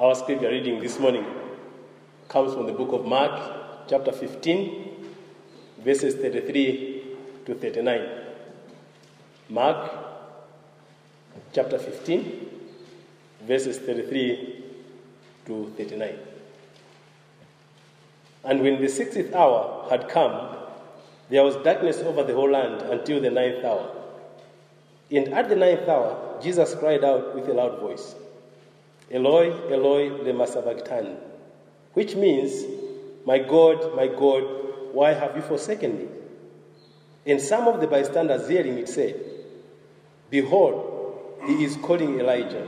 Our scripture reading this morning comes from the book of Mark, chapter 15, verses 33 to 39. Mark, chapter 15, verses 33 to 39. And when the sixth hour had come, there was darkness over the whole land until the ninth hour. And at the ninth hour, Jesus cried out with a loud voice, Eloi, Eloi, lema sabachthani, which means, My God, my God, why have you forsaken me? And some of the bystanders hearing it said, Behold, he is calling Elijah.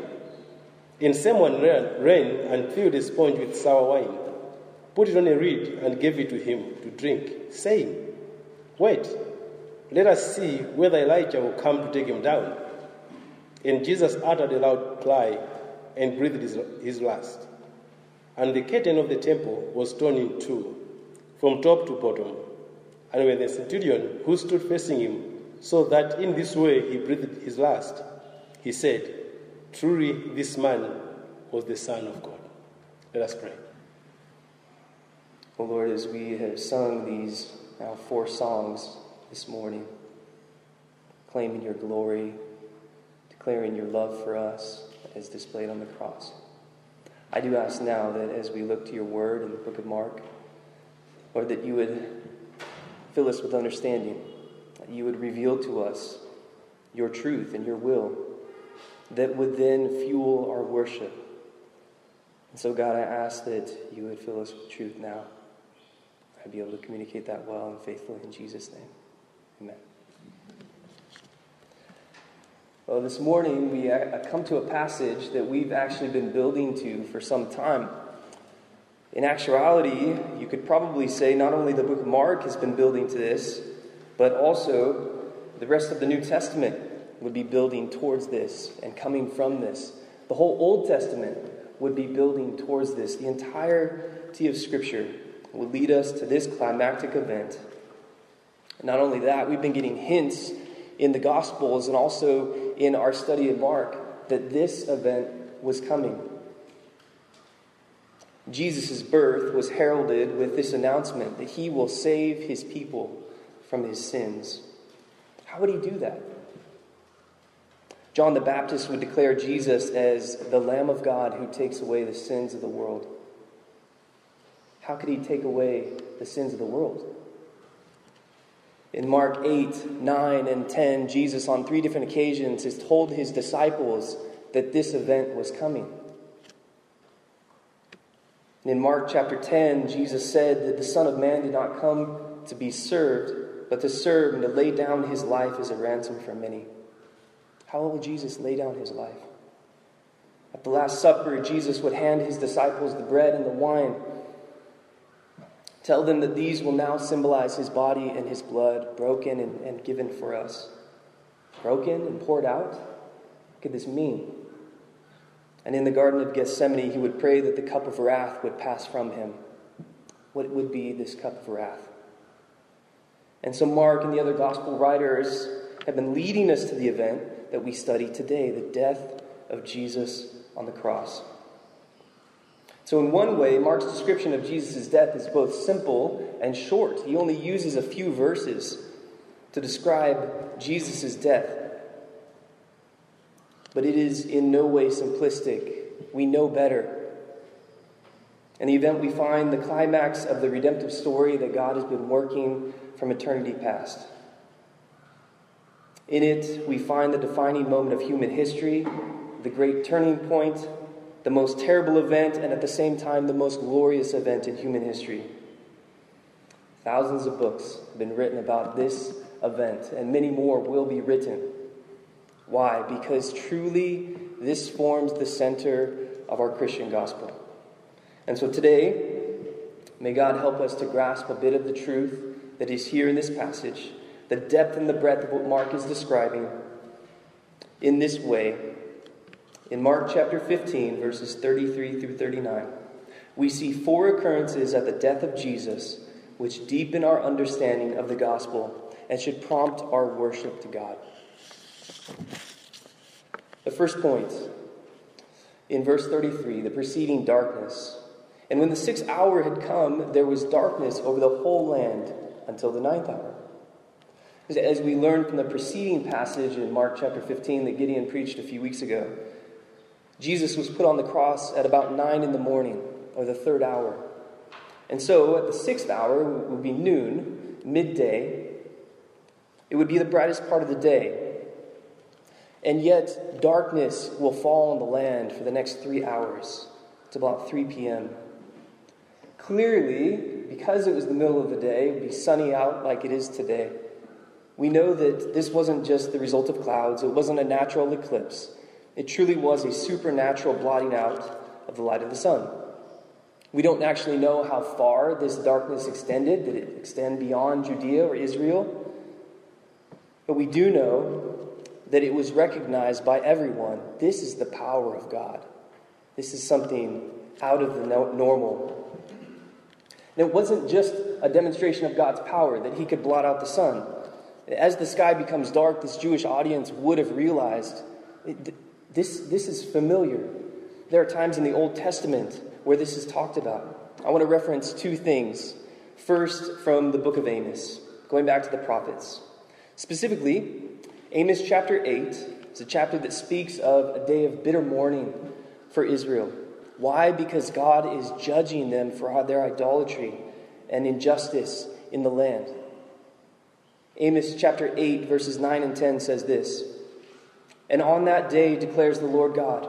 And someone ran, ran and filled a sponge with sour wine, put it on a reed, and gave it to him to drink, saying, Wait, let us see whether Elijah will come to take him down. And Jesus uttered a loud cry and breathed his, his last. And the curtain of the temple was torn in two, from top to bottom. And when the centurion who stood facing him saw that in this way he breathed his last, he said, Truly, this man was the Son of God. Let us pray. Oh Lord, as we have sung these now four songs this morning, claiming your glory, declaring your love for us as displayed on the cross. I do ask now that as we look to your word in the book of Mark, Lord, that you would fill us with understanding, that you would reveal to us your truth and your will, that would then fuel our worship. And so, God, I ask that you would fill us with truth now. I'd be able to communicate that well and faithfully in Jesus' name. Amen. Well, this morning we uh, come to a passage that we've actually been building to for some time. In actuality, you could probably say not only the book of Mark has been building to this, but also the rest of the New Testament would be building towards this and coming from this. The whole Old Testament would be building towards this. The entirety of Scripture would lead us to this climactic event. not only that, we've been getting hints in the Gospels and also in our study of Mark that this event was coming. Jesus' birth was heralded with this announcement that he will save his people from his sins. How would he do that? John the Baptist would declare Jesus as the Lamb of God who takes away the sins of the world. How could he take away the sins of the world? In Mark 8, 9, and 10, Jesus, on three different occasions, has told his disciples that this event was coming. And in Mark chapter 10, Jesus said that the Son of Man did not come to be served, but to serve and to lay down his life as a ransom for many. How will Jesus lay down his life? At the Last Supper, Jesus would hand his disciples the bread and the wine Tell them that these will now symbolize his body and his blood, broken and, and given for us. Broken and poured out? What could this mean? And in the Garden of Gethsemane, he would pray that the cup of wrath would pass from him. What would be this cup of wrath? And so, Mark and the other gospel writers have been leading us to the event that we study today the death of Jesus on the cross. So, in one way, Mark's description of Jesus' death is both simple and short. He only uses a few verses to describe Jesus' death. But it is in no way simplistic. We know better. In the event, we find the climax of the redemptive story that God has been working from eternity past. In it, we find the defining moment of human history, the great turning point the most terrible event, and at the same time, the most glorious event in human history. Thousands of books have been written about this event, and many more will be written. Why? Because truly, this forms the center of our Christian gospel. And so today, may God help us to grasp a bit of the truth that is here in this passage, the depth and the breadth of what Mark is describing. In this way, in Mark chapter 15, verses 33 through 39, we see four occurrences at the death of Jesus which deepen our understanding of the gospel and should prompt our worship to God. The first point in verse 33, the preceding darkness. And when the sixth hour had come, there was darkness over the whole land until the ninth hour. As we learned from the preceding passage in Mark chapter 15 that Gideon preached a few weeks ago, Jesus was put on the cross at about 9 in the morning, or the third hour. And so at the sixth hour it would be noon, midday. It would be the brightest part of the day. And yet, darkness will fall on the land for the next three hours. It's about 3 p.m. Clearly, because it was the middle of the day, it would be sunny out like it is today. We know that this wasn't just the result of clouds, it wasn't a natural eclipse. It truly was a supernatural blotting out of the light of the sun. We don't actually know how far this darkness extended. Did it extend beyond Judea or Israel? But we do know that it was recognized by everyone. This is the power of God. This is something out of the normal. And it wasn't just a demonstration of God's power that he could blot out the sun. As the sky becomes dark, this Jewish audience would have realized this, this is familiar. There are times in the Old Testament where this is talked about. I want to reference two things. First, from the book of Amos, going back to the prophets. Specifically, Amos chapter 8 is a chapter that speaks of a day of bitter mourning for Israel. Why? Because God is judging them for their idolatry and injustice in the land. Amos chapter 8, verses 9 and 10 says this And on that day declares the Lord God,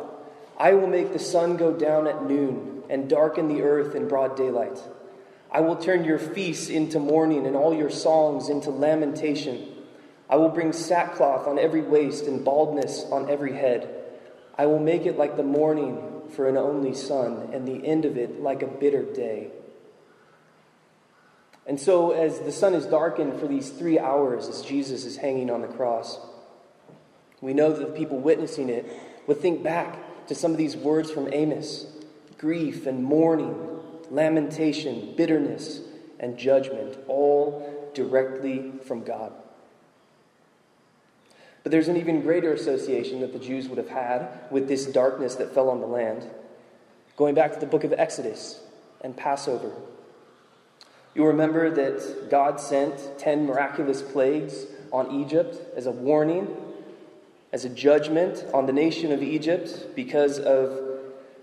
I will make the sun go down at noon and darken the earth in broad daylight. I will turn your feasts into mourning and all your songs into lamentation. I will bring sackcloth on every waist and baldness on every head. I will make it like the morning for an only son, and the end of it like a bitter day. And so, as the sun is darkened for these three hours as Jesus is hanging on the cross, we know that the people witnessing it would think back to some of these words from Amos grief and mourning, lamentation, bitterness, and judgment, all directly from God. But there's an even greater association that the Jews would have had with this darkness that fell on the land. Going back to the book of Exodus and Passover. You'll remember that God sent 10 miraculous plagues on Egypt as a warning, as a judgment on the nation of Egypt because of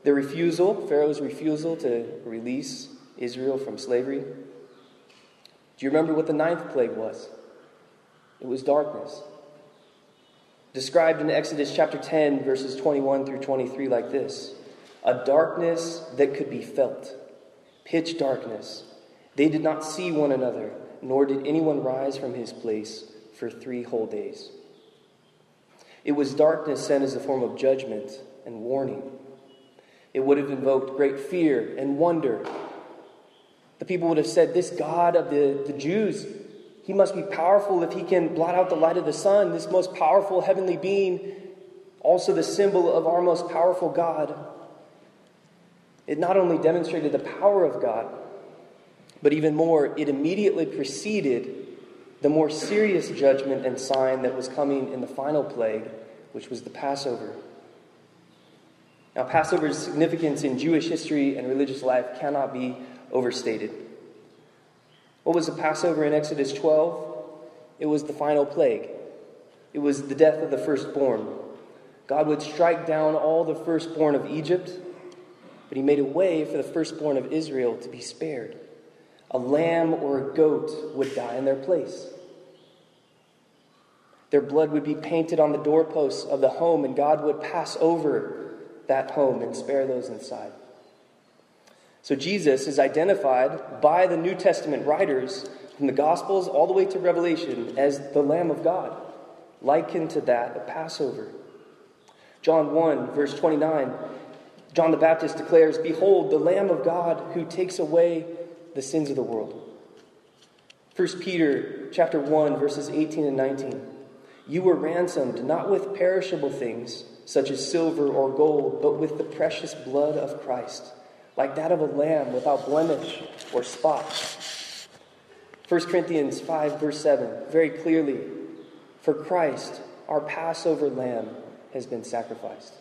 the refusal, Pharaoh's refusal to release Israel from slavery. Do you remember what the ninth plague was? It was darkness. Described in Exodus chapter 10, verses 21 through 23, like this A darkness that could be felt, pitch darkness they did not see one another, nor did anyone rise from his place for three whole days. It was darkness sent as a form of judgment and warning. It would have invoked great fear and wonder. The people would have said, This God of the, the Jews, he must be powerful if he can blot out the light of the sun. This most powerful heavenly being, also the symbol of our most powerful God. It not only demonstrated the power of God, but even more, it immediately preceded the more serious judgment and sign that was coming in the final plague, which was the Passover. Now, Passover's significance in Jewish history and religious life cannot be overstated. What was the Passover in Exodus 12? It was the final plague. It was the death of the firstborn. God would strike down all the firstborn of Egypt, but he made a way for the firstborn of Israel to be spared a lamb or a goat would die in their place. Their blood would be painted on the doorposts of the home, and God would pass over that home and spare those inside. So Jesus is identified by the New Testament writers from the Gospels all the way to Revelation as the Lamb of God, likened to that of Passover. John 1, verse 29, John the Baptist declares, Behold, the Lamb of God who takes away the sins of the world. 1 Peter chapter 1 verses 18 and 19. You were ransomed not with perishable things such as silver or gold, but with the precious blood of Christ, like that of a lamb without blemish or spot. 1 Corinthians 5 verse 7 very clearly, for Christ, our Passover lamb, has been sacrificed.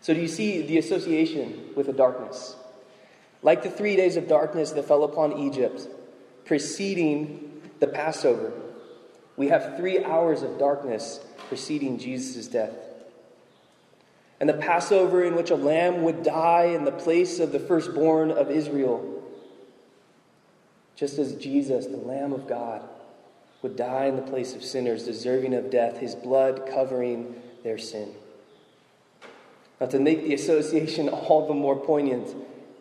So, do you see the association with the darkness? Like the three days of darkness that fell upon Egypt, preceding the Passover, we have three hours of darkness preceding Jesus' death. And the Passover, in which a lamb would die in the place of the firstborn of Israel, just as Jesus, the Lamb of God, would die in the place of sinners, deserving of death, his blood covering their sin. Now, to make the association all the more poignant,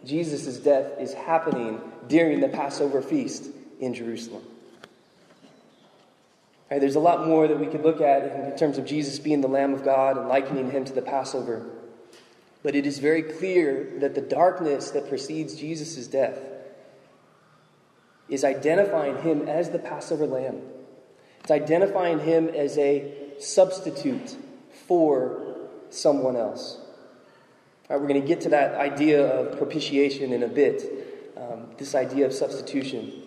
Jesus' death is happening during the Passover feast in Jerusalem. Right, there's a lot more that we could look at in terms of Jesus being the Lamb of God and likening him to the Passover. But it is very clear that the darkness that precedes Jesus' death is identifying him as the Passover lamb. It's identifying him as a substitute for someone else. We're going to get to that idea of propitiation in a bit, um, this idea of substitution.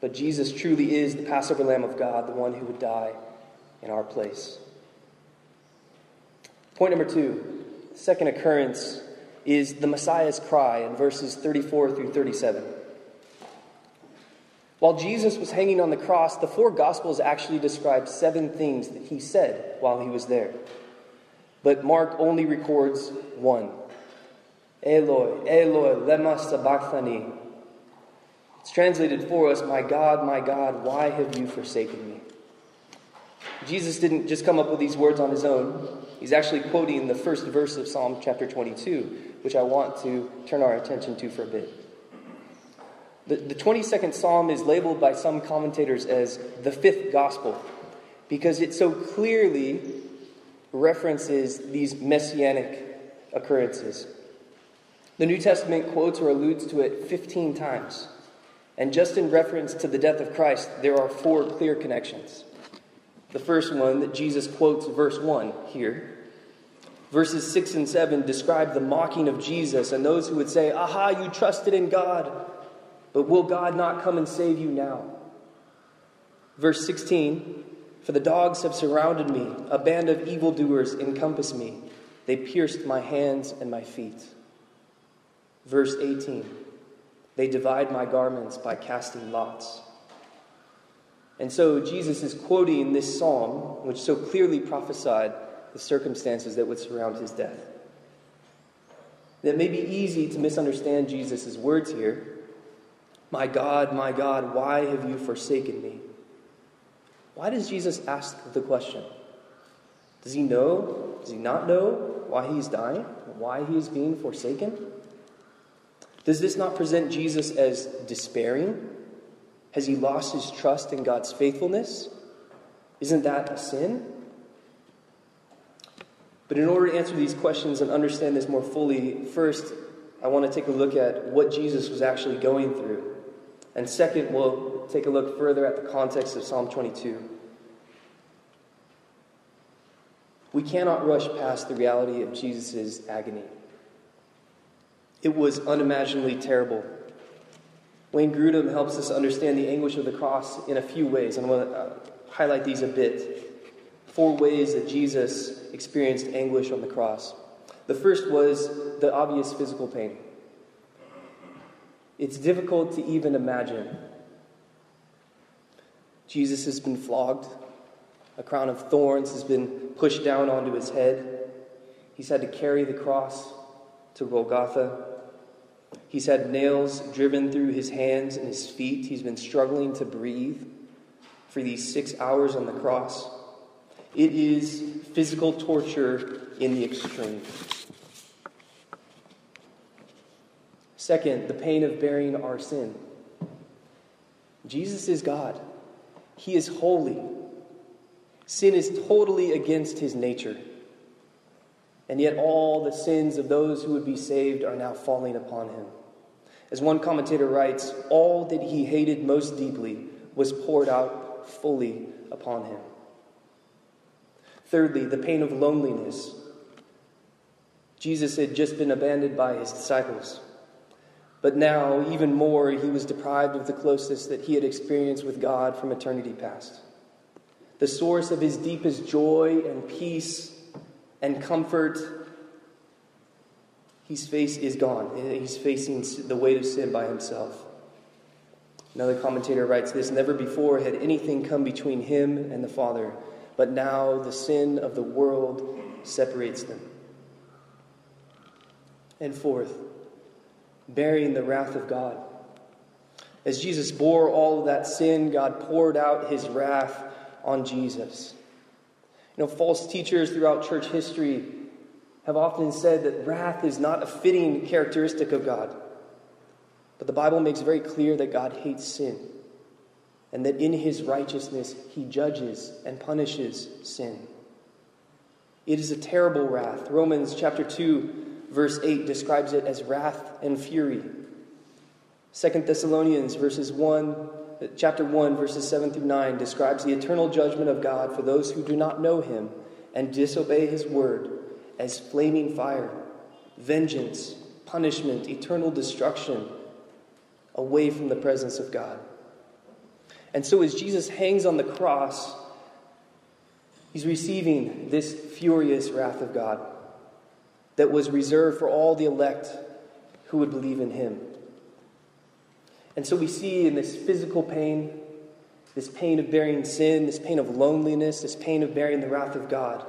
But Jesus truly is the Passover lamb of God, the one who would die in our place. Point number two, second occurrence is the Messiah's cry in verses 34 through 37. While Jesus was hanging on the cross, the four Gospels actually describe seven things that he said while he was there. But Mark only records one Eloi, Eloi, lema sabachthani. It's translated for us, My God, my God, why have you forsaken me? Jesus didn't just come up with these words on his own. He's actually quoting the first verse of Psalm chapter 22, which I want to turn our attention to for a bit. The, the 22nd Psalm is labeled by some commentators as the fifth gospel because it so clearly references these messianic occurrences. The New Testament quotes or alludes to it 15 times. And just in reference to the death of Christ, there are four clear connections. The first one that Jesus quotes, verse 1 here. Verses 6 and 7 describe the mocking of Jesus and those who would say, Aha, you trusted in God. But will God not come and save you now? Verse 16 For the dogs have surrounded me, a band of evildoers encompass me. They pierced my hands and my feet. Verse 18 They divide my garments by casting lots. And so Jesus is quoting this psalm, which so clearly prophesied the circumstances that would surround his death. It may be easy to misunderstand Jesus' words here my God, my God, why have you forsaken me? Why does Jesus ask the question? Does he know? Does he not know why he's dying? Why he is being forsaken? Does this not present Jesus as despairing? Has he lost his trust in God's faithfulness? Isn't that a sin? But in order to answer these questions and understand this more fully, first, I want to take a look at what Jesus was actually going through. And second, we'll take a look further at the context of Psalm 22. We cannot rush past the reality of Jesus' agony. It was unimaginably terrible. Wayne Grudem helps us understand the anguish of the cross in a few ways. And I'm going to highlight these a bit. Four ways that Jesus experienced anguish on the cross. The first was the obvious physical pain. It's difficult to even imagine. Jesus has been flogged. A crown of thorns has been pushed down onto his head. He's had to carry the cross to Golgotha. He's had nails driven through his hands and his feet. He's been struggling to breathe for these six hours on the cross. It is physical torture in the extreme. Second, the pain of bearing our sin. Jesus is God, He is holy. Sin is totally against His nature. And yet, all the sins of those who would be saved are now falling upon Him. As one commentator writes, all that He hated most deeply was poured out fully upon Him. Thirdly, the pain of loneliness. Jesus had just been abandoned by His disciples. But now, even more, he was deprived of the closeness that he had experienced with God from eternity past. The source of his deepest joy and peace and comfort His face is gone. He's facing the weight of sin by himself. Another commentator writes this Never before had anything come between him and the Father, but now the sin of the world separates them. And fourth, bearing the wrath of God. As Jesus bore all of that sin, God poured out his wrath on Jesus. You know, false teachers throughout church history have often said that wrath is not a fitting characteristic of God. But the Bible makes very clear that God hates sin and that in his righteousness he judges and punishes sin. It is a terrible wrath. Romans chapter 2 verse 8 describes it as wrath and fury. Second Thessalonians verses 1 chapter 1 verses 7 through 9 describes the eternal judgment of God for those who do not know him and disobey his word as flaming fire, vengeance, punishment, eternal destruction away from the presence of God. And so as Jesus hangs on the cross, he's receiving this furious wrath of God that was reserved for all the elect who would believe in him. And so we see in this physical pain, this pain of bearing sin, this pain of loneliness, this pain of bearing the wrath of God,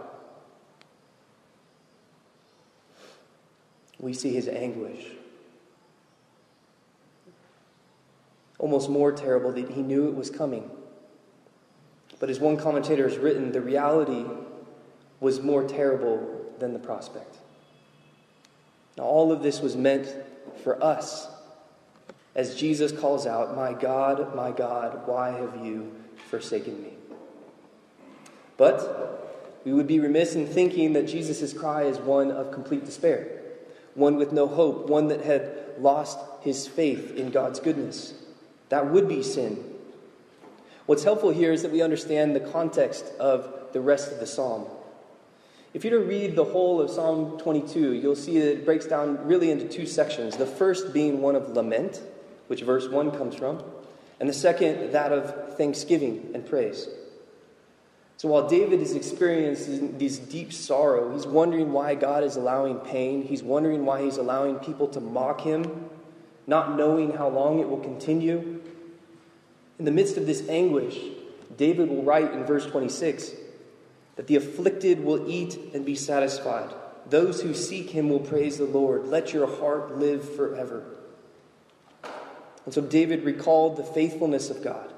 we see his anguish. Almost more terrible that he knew it was coming. But as one commentator has written, the reality was more terrible than the prospect. Now, all of this was meant for us as Jesus calls out, My God, my God, why have you forsaken me? But we would be remiss in thinking that Jesus' cry is one of complete despair, one with no hope, one that had lost his faith in God's goodness. That would be sin. What's helpful here is that we understand the context of the rest of the psalm. If you were to read the whole of Psalm 22, you'll see that it breaks down really into two sections. The first being one of lament, which verse 1 comes from, and the second, that of thanksgiving and praise. So while David is experiencing this deep sorrow, he's wondering why God is allowing pain, he's wondering why he's allowing people to mock him, not knowing how long it will continue. In the midst of this anguish, David will write in verse 26 that the afflicted will eat and be satisfied. Those who seek him will praise the Lord. Let your heart live forever. And so David recalled the faithfulness of God.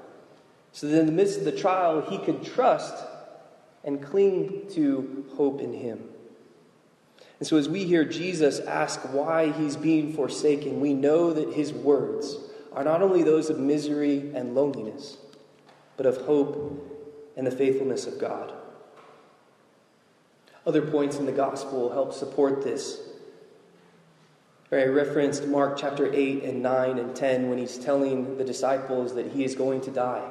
So that in the midst of the trial, he could trust and cling to hope in him. And so as we hear Jesus ask why he's being forsaken, we know that his words are not only those of misery and loneliness, but of hope and the faithfulness of God. Other points in the gospel help support this. I referenced Mark chapter 8 and 9 and 10 when he's telling the disciples that he is going to die.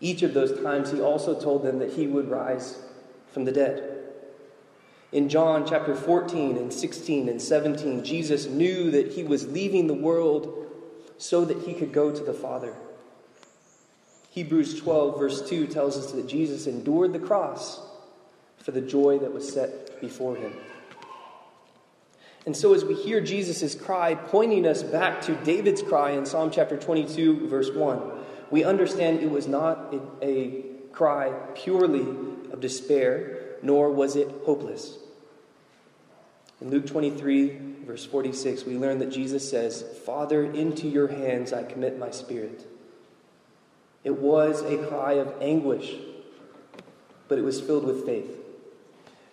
Each of those times, he also told them that he would rise from the dead. In John chapter 14 and 16 and 17, Jesus knew that he was leaving the world so that he could go to the Father. Hebrews 12, verse 2 tells us that Jesus endured the cross for the joy that was set before him. And so, as we hear Jesus' cry pointing us back to David's cry in Psalm chapter 22, verse 1, we understand it was not a, a cry purely of despair, nor was it hopeless. In Luke 23, verse 46, we learn that Jesus says, Father, into your hands I commit my spirit. It was a cry of anguish, but it was filled with faith,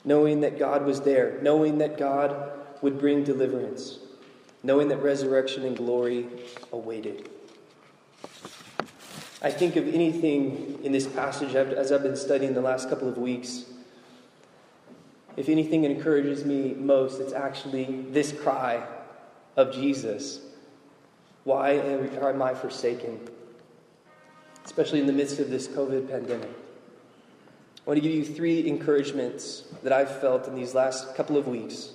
knowing that God was there, knowing that God would bring deliverance, knowing that resurrection and glory awaited. I think of anything in this passage as I've been studying the last couple of weeks. If anything encourages me most, it's actually this cry of Jesus Why am I forsaken? Especially in the midst of this COVID pandemic. I want to give you three encouragements that I've felt in these last couple of weeks.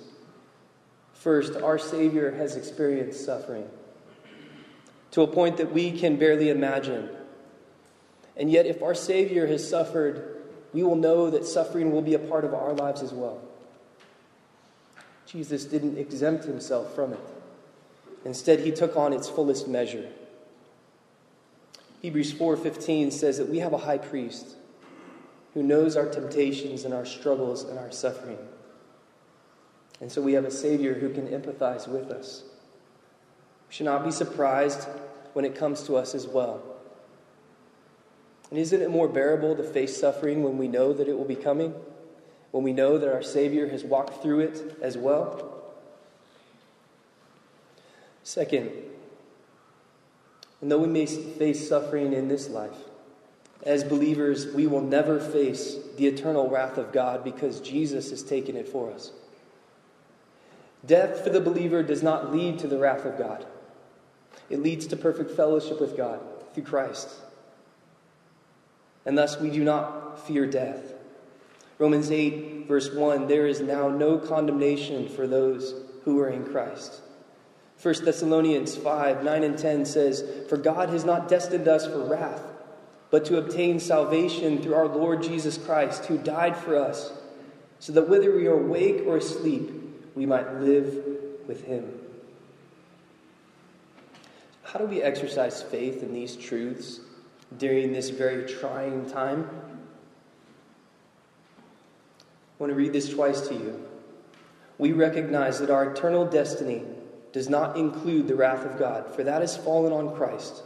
First, our Savior has experienced suffering to a point that we can barely imagine. And yet, if our Savior has suffered, we will know that suffering will be a part of our lives as well. Jesus didn't exempt himself from it. Instead, he took on its fullest measure. Hebrews 4:15 says that we have a high priest who knows our temptations and our struggles and our suffering. And so we have a savior who can empathize with us. We should not be surprised when it comes to us as well. And isn't it more bearable to face suffering when we know that it will be coming? When we know that our Savior has walked through it as well? Second, and though we may face suffering in this life, as believers, we will never face the eternal wrath of God because Jesus has taken it for us. Death for the believer does not lead to the wrath of God, it leads to perfect fellowship with God through Christ. And thus we do not fear death. Romans 8, verse 1 there is now no condemnation for those who are in Christ. 1 Thessalonians 5, 9 and 10 says, For God has not destined us for wrath, but to obtain salvation through our Lord Jesus Christ, who died for us, so that whether we are awake or asleep, we might live with him. How do we exercise faith in these truths during this very trying time? I want to read this twice to you. We recognize that our eternal destiny does not include the wrath of God, for that has fallen on Christ.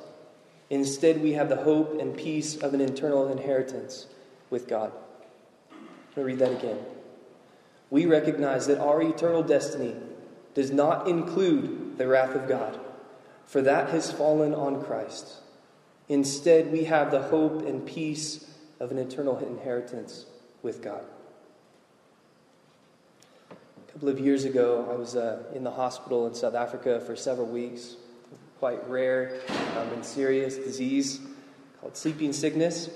Instead, we have the hope and peace of an eternal inheritance with God. I'm going to read that again. We recognize that our eternal destiny does not include the wrath of God, for that has fallen on Christ. Instead, we have the hope and peace of an eternal inheritance with God. A couple of years ago, I was uh, in the hospital in South Africa for several weeks. Quite rare um, and serious disease called sleeping sickness.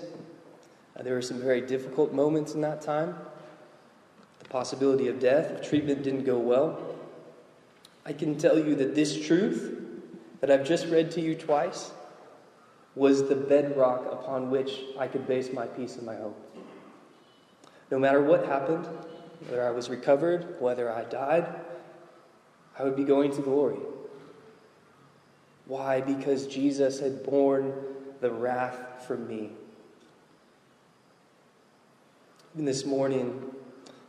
Uh, there were some very difficult moments in that time. The possibility of death if treatment didn't go well. I can tell you that this truth that I've just read to you twice was the bedrock upon which I could base my peace and my hope. No matter what happened, whether I was recovered, whether I died, I would be going to glory. Why? Because Jesus had borne the wrath for me. Even this morning,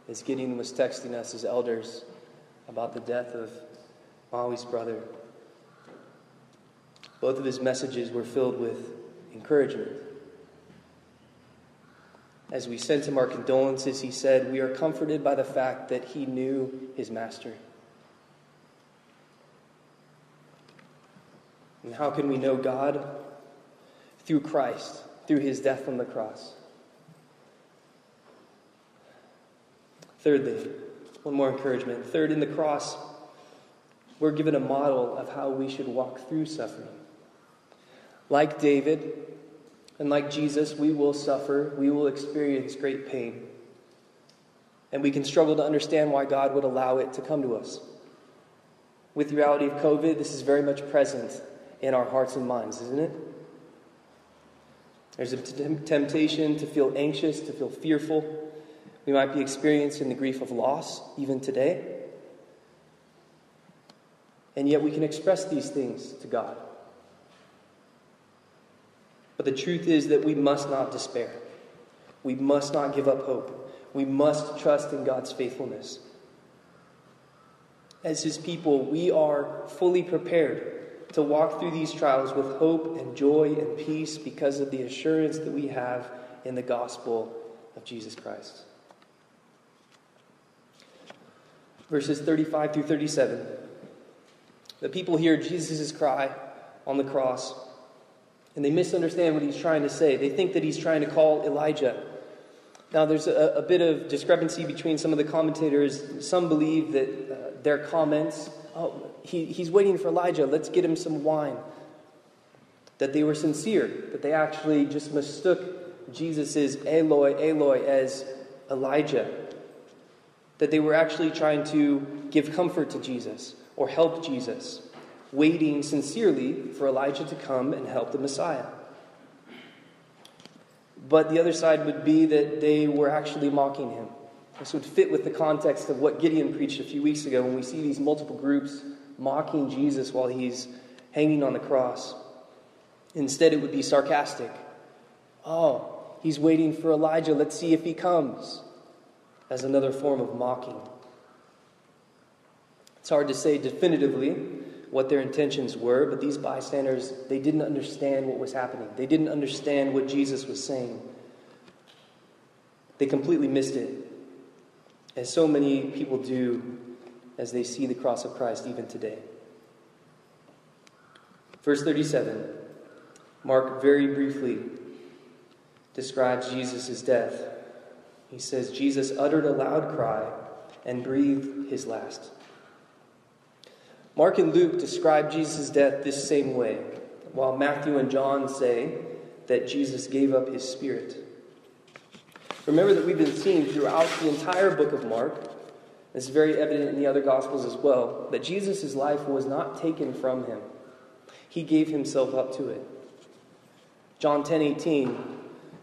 as Gideon was texting us as elders about the death of Maui's brother, both of his messages were filled with encouragement. As we sent him our condolences, he said, We are comforted by the fact that he knew his master. And how can we know God? Through Christ, through his death on the cross. Thirdly, one more encouragement. Third, in the cross, we're given a model of how we should walk through suffering. Like David and like Jesus, we will suffer, we will experience great pain. And we can struggle to understand why God would allow it to come to us. With the reality of COVID, this is very much present in our hearts and minds, isn't it? There's a t- temptation to feel anxious, to feel fearful. We might be experiencing the grief of loss even today. And yet we can express these things to God. But the truth is that we must not despair. We must not give up hope. We must trust in God's faithfulness. As His people, we are fully prepared to walk through these trials with hope and joy and peace because of the assurance that we have in the gospel of Jesus Christ. Verses 35 through 37. The people hear Jesus' cry on the cross and they misunderstand what he's trying to say. They think that he's trying to call Elijah. Now, there's a, a bit of discrepancy between some of the commentators. Some believe that uh, their comments, oh, he, he's waiting for Elijah, let's get him some wine, that they were sincere, that they actually just mistook Jesus' Eloi, Eloi as Elijah, that they were actually trying to give comfort to Jesus or help Jesus waiting sincerely for Elijah to come and help the Messiah. But the other side would be that they were actually mocking him. This would fit with the context of what Gideon preached a few weeks ago when we see these multiple groups mocking Jesus while he's hanging on the cross. Instead, it would be sarcastic. Oh, he's waiting for Elijah. Let's see if he comes. As another form of mocking. It's hard to say definitively what their intentions were, but these bystanders, they didn't understand what was happening. They didn't understand what Jesus was saying. They completely missed it, as so many people do as they see the cross of Christ even today. Verse 37, Mark very briefly describes Jesus' death. He says, Jesus uttered a loud cry and breathed his last. Mark and Luke describe Jesus' death this same way, while Matthew and John say that Jesus gave up his spirit. Remember that we've been seeing throughout the entire book of Mark, it's very evident in the other Gospels as well, that Jesus' life was not taken from him. He gave himself up to it. John 10 18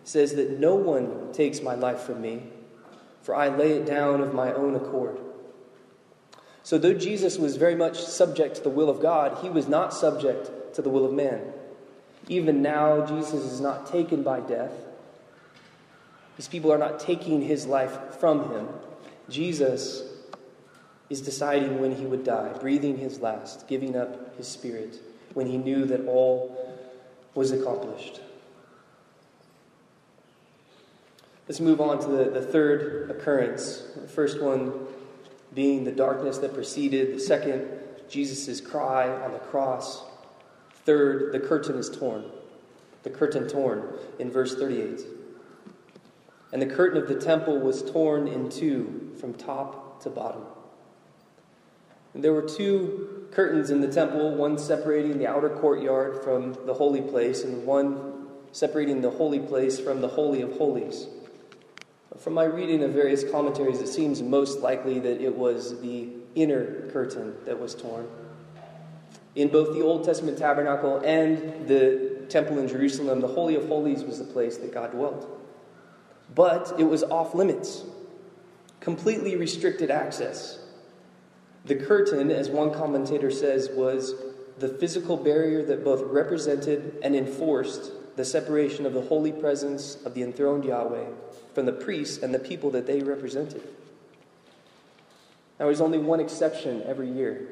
says that no one takes my life from me, for I lay it down of my own accord. So, though Jesus was very much subject to the will of God, he was not subject to the will of man. Even now, Jesus is not taken by death. These people are not taking his life from him. Jesus is deciding when he would die, breathing his last, giving up his spirit when he knew that all was accomplished. Let's move on to the, the third occurrence. The first one being the darkness that preceded. The second, Jesus' cry on the cross. Third, the curtain is torn. The curtain torn in verse 38. And the curtain of the temple was torn in two from top to bottom. And there were two curtains in the temple, one separating the outer courtyard from the holy place, and one separating the holy place from the Holy of Holies. From my reading of various commentaries, it seems most likely that it was the inner curtain that was torn. In both the Old Testament tabernacle and the temple in Jerusalem, the Holy of Holies was the place that God dwelt. But it was off limits, completely restricted access. The curtain, as one commentator says, was the physical barrier that both represented and enforced the separation of the holy presence of the enthroned Yahweh from the priests and the people that they represented. Now, there's only one exception every year,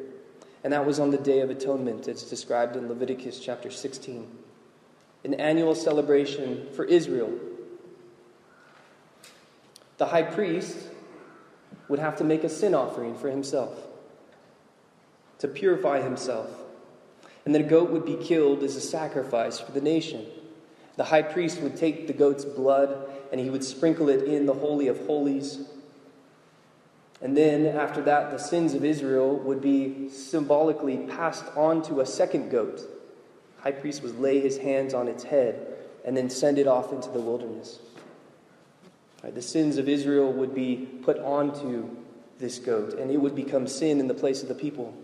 and that was on the Day of Atonement. It's described in Leviticus chapter 16, an annual celebration for Israel. The high priest would have to make a sin offering for himself to purify himself. And then a goat would be killed as a sacrifice for the nation. The high priest would take the goat's blood and he would sprinkle it in the Holy of Holies. And then, after that, the sins of Israel would be symbolically passed on to a second goat. The high priest would lay his hands on its head and then send it off into the wilderness. The sins of Israel would be put onto this goat, and it would become sin in the place of the people.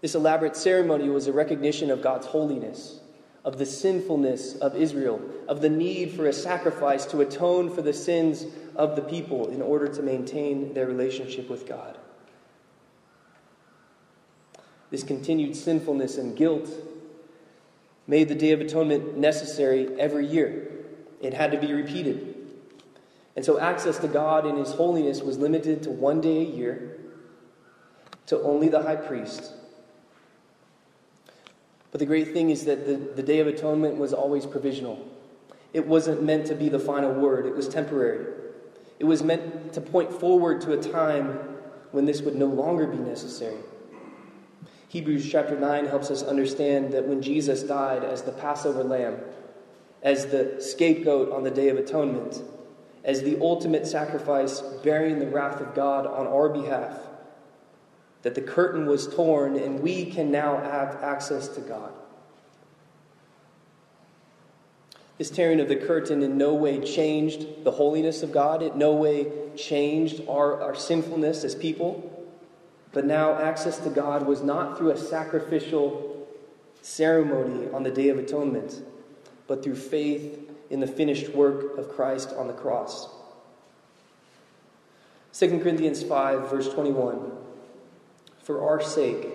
This elaborate ceremony was a recognition of God's holiness of the sinfulness of Israel, of the need for a sacrifice to atone for the sins of the people in order to maintain their relationship with God. This continued sinfulness and guilt made the Day of Atonement necessary every year. It had to be repeated. And so access to God in His holiness was limited to one day a year, to only the high priest but the great thing is that the, the Day of Atonement was always provisional. It wasn't meant to be the final word, it was temporary. It was meant to point forward to a time when this would no longer be necessary. Hebrews chapter 9 helps us understand that when Jesus died as the Passover lamb, as the scapegoat on the Day of Atonement, as the ultimate sacrifice bearing the wrath of God on our behalf, that the curtain was torn and we can now have access to God. This tearing of the curtain in no way changed the holiness of God, it no way changed our, our sinfulness as people. But now access to God was not through a sacrificial ceremony on the Day of Atonement, but through faith in the finished work of Christ on the cross. 2 Corinthians 5, verse 21. For our sake,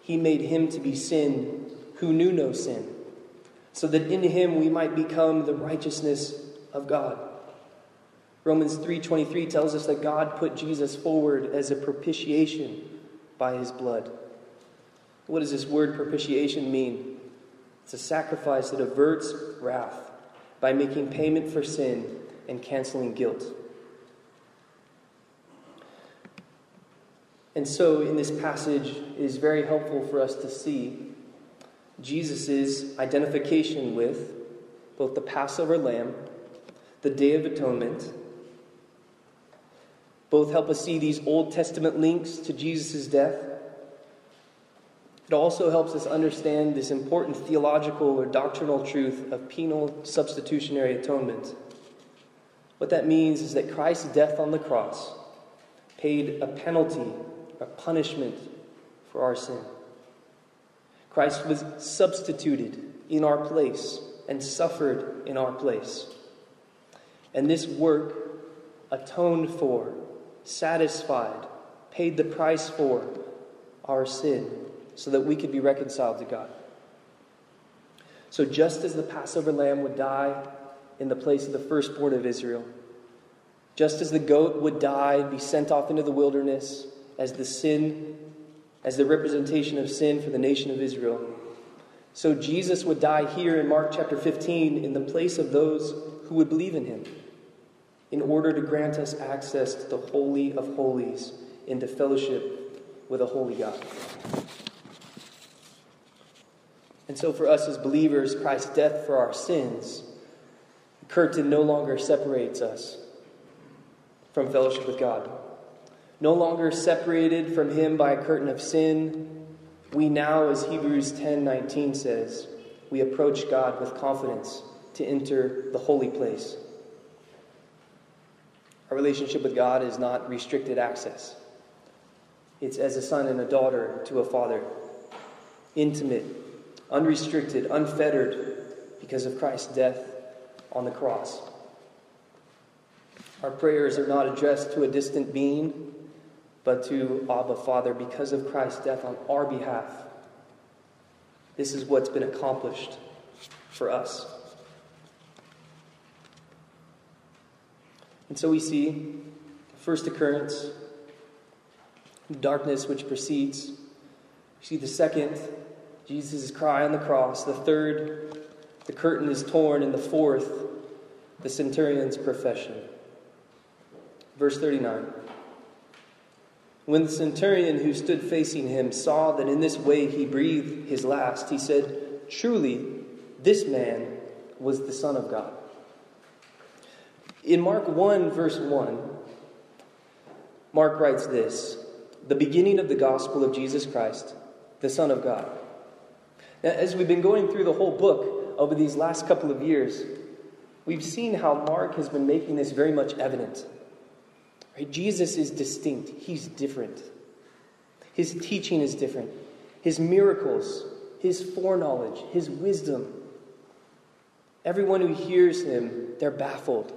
he made him to be sin who knew no sin, so that in him we might become the righteousness of God. Romans 3:23 tells us that God put Jesus forward as a propitiation by his blood. What does this word propitiation mean? It's a sacrifice that averts wrath by making payment for sin and canceling guilt. And so, in this passage, it is very helpful for us to see Jesus' identification with both the Passover lamb, the Day of Atonement. Both help us see these Old Testament links to Jesus' death. It also helps us understand this important theological or doctrinal truth of penal substitutionary atonement. What that means is that Christ's death on the cross paid a penalty a punishment for our sin. Christ was substituted in our place and suffered in our place. And this work atoned for, satisfied, paid the price for our sin so that we could be reconciled to God. So, just as the Passover lamb would die in the place of the firstborn of Israel, just as the goat would die and be sent off into the wilderness, as the sin, as the representation of sin for the nation of Israel. So Jesus would die here in Mark chapter 15 in the place of those who would believe in him, in order to grant us access to the Holy of Holies into fellowship with a holy God. And so, for us as believers, Christ's death for our sins, the curtain no longer separates us from fellowship with God. No longer separated from him by a curtain of sin, we now, as Hebrews 10:19 says, we approach God with confidence to enter the holy place. Our relationship with God is not restricted access. It's as a son and a daughter to a father, intimate, unrestricted, unfettered because of Christ's death on the cross. Our prayers are not addressed to a distant being, but to Abba Father because of Christ's death on our behalf. This is what's been accomplished for us. And so we see the first occurrence, darkness which precedes. We see the second, Jesus' cry on the cross. The third, the curtain is torn. And the fourth, the centurion's profession. Verse 39. When the centurion who stood facing him saw that in this way he breathed his last, he said, Truly, this man was the Son of God. In Mark 1, verse 1, Mark writes this the beginning of the gospel of Jesus Christ, the Son of God. Now, as we've been going through the whole book over these last couple of years, we've seen how Mark has been making this very much evident. Right? Jesus is distinct, he's different. His teaching is different. His miracles, his foreknowledge, his wisdom. Everyone who hears him, they're baffled.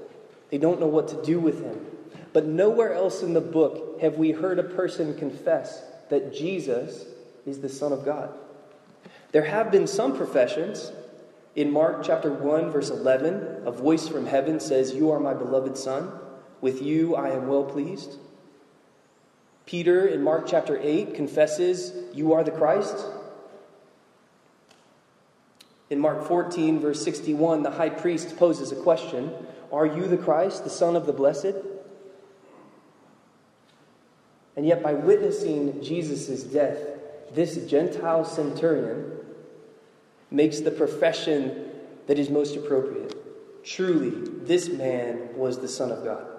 They don't know what to do with him. But nowhere else in the book have we heard a person confess that Jesus is the Son of God. There have been some professions. In Mark chapter 1, verse 11, a voice from heaven says, You are my beloved Son. With you I am well pleased. Peter in Mark chapter 8 confesses, You are the Christ. In Mark 14, verse 61, the high priest poses a question Are you the Christ, the Son of the Blessed? And yet, by witnessing Jesus' death, this Gentile centurion makes the profession that is most appropriate. Truly, this man was the Son of God.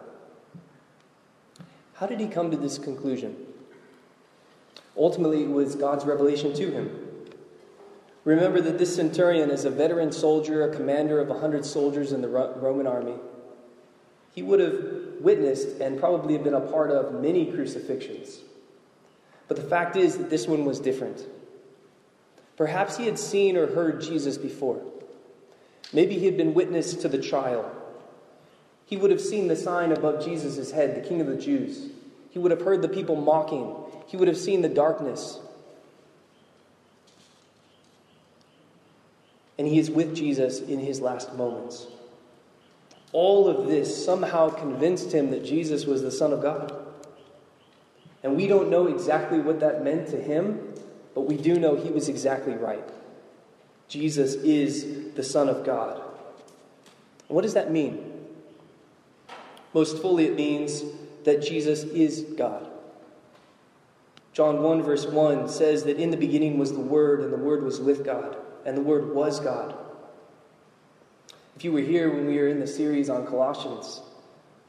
How did he come to this conclusion? Ultimately, it was God's revelation to him. Remember that this centurion is a veteran soldier, a commander of 100 soldiers in the Roman army. He would have witnessed and probably have been a part of many crucifixions. But the fact is that this one was different. Perhaps he had seen or heard Jesus before. Maybe he had been witness to the trial. He would have seen the sign above Jesus' head, the King of the Jews. He would have heard the people mocking. He would have seen the darkness. And he is with Jesus in his last moments. All of this somehow convinced him that Jesus was the Son of God. And we don't know exactly what that meant to him, but we do know he was exactly right. Jesus is the Son of God. What does that mean? Most fully, it means that Jesus is God. John 1, verse 1 says that in the beginning was the Word, and the Word was with God, and the Word was God. If you were here when we were in the series on Colossians,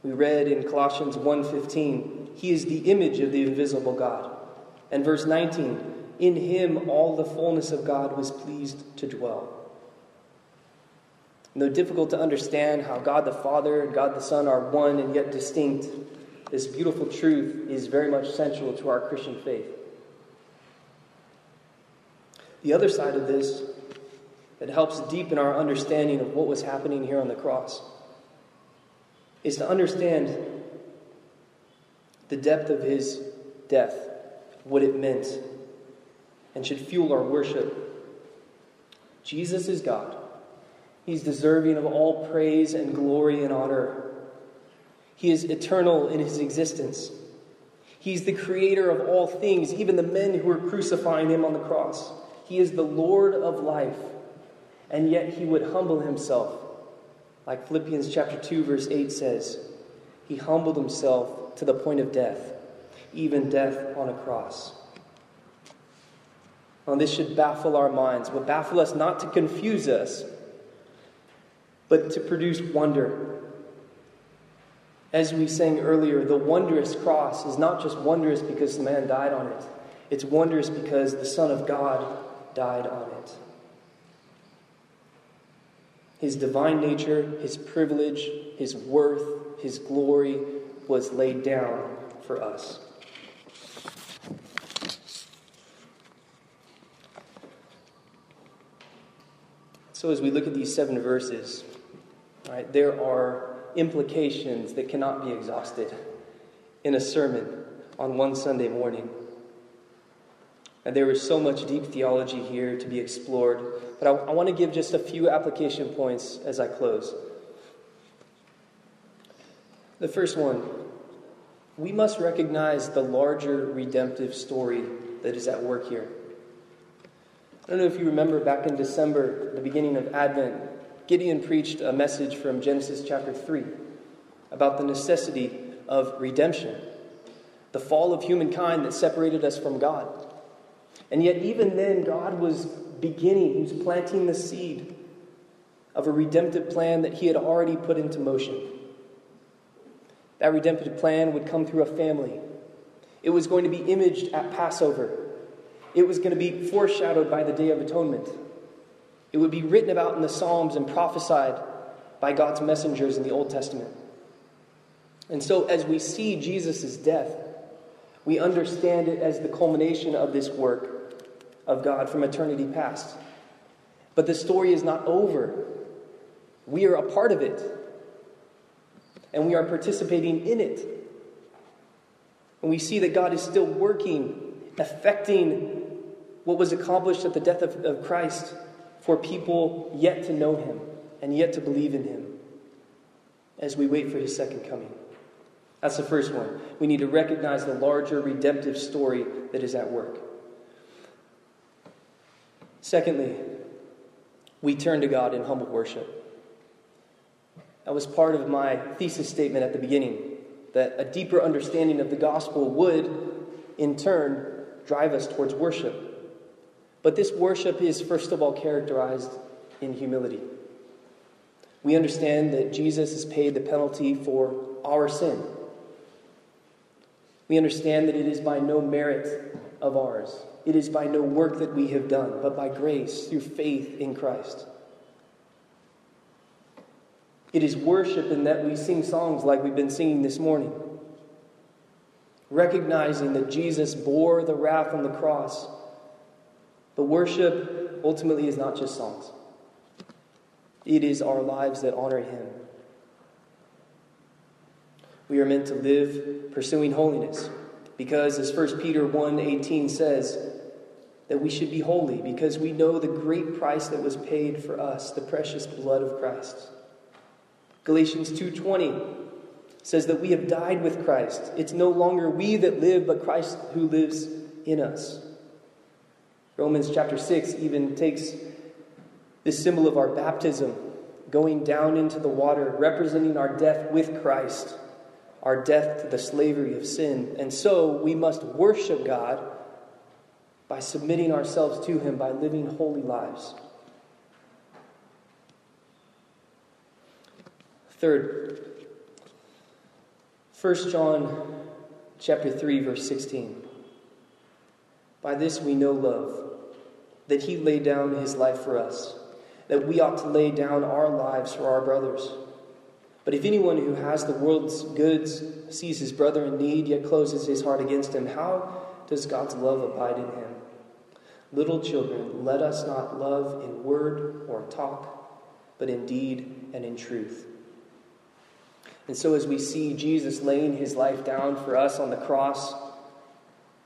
we read in Colossians 1:15, he is the image of the invisible God. And verse 19, in him all the fullness of God was pleased to dwell. Though difficult to understand how God the Father and God the Son are one and yet distinct, this beautiful truth is very much central to our Christian faith. The other side of this that helps deepen our understanding of what was happening here on the cross is to understand the depth of his death, what it meant, and should fuel our worship. Jesus is God. He's deserving of all praise and glory and honor. He is eternal in his existence. He's the creator of all things, even the men who were crucifying him on the cross. He is the Lord of life and yet he would humble himself. Like Philippians chapter 2 verse 8 says, he humbled himself to the point of death, even death on a cross. Now, this should baffle our minds, but baffle us not to confuse us, but to produce wonder. As we sang earlier, the wondrous cross is not just wondrous because the man died on it, it's wondrous because the Son of God died on it. His divine nature, his privilege, his worth, his glory was laid down for us. So, as we look at these seven verses, right, there are implications that cannot be exhausted in a sermon on one Sunday morning. And there is so much deep theology here to be explored, but I, I want to give just a few application points as I close. The first one we must recognize the larger redemptive story that is at work here. I don't know if you remember back in December, the beginning of Advent, Gideon preached a message from Genesis chapter 3 about the necessity of redemption, the fall of humankind that separated us from God. And yet, even then, God was beginning, He was planting the seed of a redemptive plan that He had already put into motion. That redemptive plan would come through a family. It was going to be imaged at Passover. It was going to be foreshadowed by the Day of Atonement. It would be written about in the Psalms and prophesied by God's messengers in the Old Testament. And so, as we see Jesus' death, we understand it as the culmination of this work of God from eternity past. But the story is not over. We are a part of it, and we are participating in it. And we see that God is still working, affecting what was accomplished at the death of, of Christ for people yet to know Him and yet to believe in Him as we wait for His second coming. That's the first one. We need to recognize the larger redemptive story that is at work. Secondly, we turn to God in humble worship. That was part of my thesis statement at the beginning that a deeper understanding of the gospel would, in turn, drive us towards worship. But this worship is, first of all, characterized in humility. We understand that Jesus has paid the penalty for our sin. We understand that it is by no merit of ours. It is by no work that we have done, but by grace through faith in Christ. It is worship in that we sing songs like we've been singing this morning, recognizing that Jesus bore the wrath on the cross. But worship ultimately is not just songs, it is our lives that honor Him. We are meant to live pursuing holiness because as 1 Peter 1:18 says, that we should be holy because we know the great price that was paid for us, the precious blood of Christ. Galatians 2:20 says that we have died with Christ. It's no longer we that live, but Christ who lives in us. Romans chapter 6 even takes this symbol of our baptism, going down into the water, representing our death with Christ, our death to the slavery of sin. And so we must worship God by submitting ourselves to Him, by living holy lives. Third, 1 John chapter 3 verse 16. By this we know love, that he laid down his life for us, that we ought to lay down our lives for our brothers. But if anyone who has the world's goods sees his brother in need, yet closes his heart against him, how does God's love abide in him? Little children, let us not love in word or talk, but in deed and in truth. And so, as we see Jesus laying his life down for us on the cross,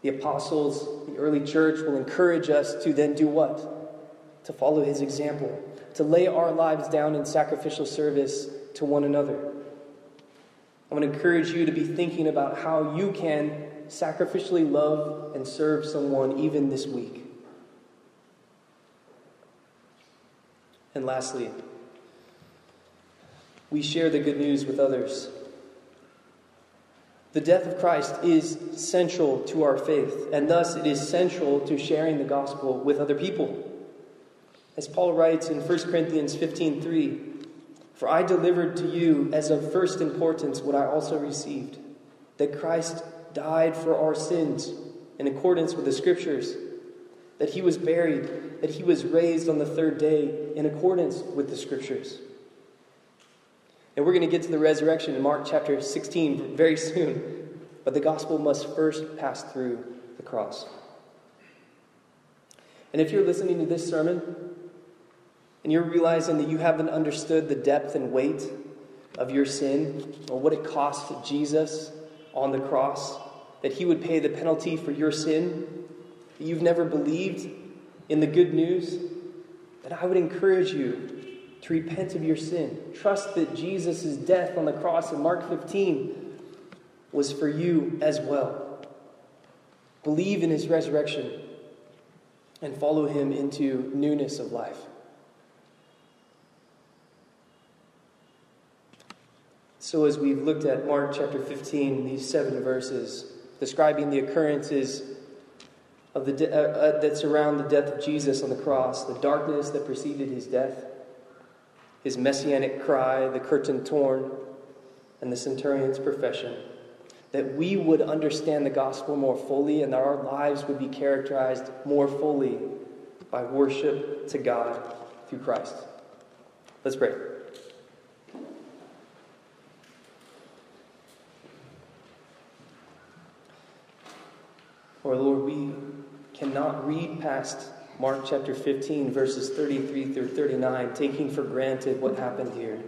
the apostles, the early church will encourage us to then do what? To follow his example, to lay our lives down in sacrificial service to one another. I want to encourage you to be thinking about how you can sacrificially love and serve someone even this week. And lastly, we share the good news with others. The death of Christ is central to our faith, and thus it is central to sharing the gospel with other people. As Paul writes in 1 Corinthians 15:3, "For I delivered to you as of first importance what I also received, that Christ died for our sins in accordance with the scriptures, that he was buried, that he was raised on the third day in accordance with the scriptures. And we're going to get to the resurrection in Mark chapter 16 very soon, but the gospel must first pass through the cross. And if you're listening to this sermon and you're realizing that you haven't understood the depth and weight of your sin or what it cost Jesus on the cross, that he would pay the penalty for your sin, that you've never believed in the good news, then I would encourage you to repent of your sin. Trust that Jesus' death on the cross in Mark 15 was for you as well. Believe in his resurrection and follow him into newness of life. So, as we've looked at Mark chapter 15, these seven verses describing the occurrences of the de- uh, uh, that surround the death of Jesus on the cross, the darkness that preceded his death, his messianic cry, the curtain torn, and the centurion's profession, that we would understand the gospel more fully and that our lives would be characterized more fully by worship to God through Christ. Let's pray. Or Lord, we cannot read past Mark chapter 15, verses 33 through 39, taking for granted what happened here.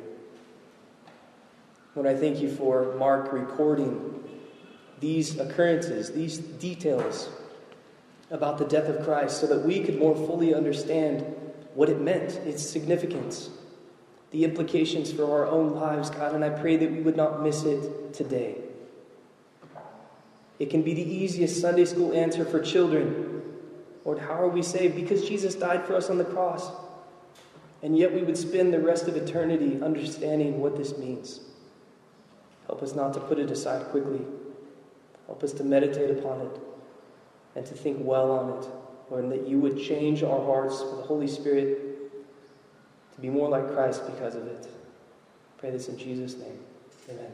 Lord, I thank you for Mark recording these occurrences, these details about the death of Christ, so that we could more fully understand what it meant, its significance, the implications for our own lives, God. And I pray that we would not miss it today. It can be the easiest Sunday school answer for children Lord, how are we saved? Because Jesus died for us on the cross. And yet we would spend the rest of eternity understanding what this means. Help us not to put it aside quickly. Help us to meditate upon it and to think well on it. Lord, and that you would change our hearts with the Holy Spirit to be more like Christ because of it. Pray this in Jesus' name. Amen.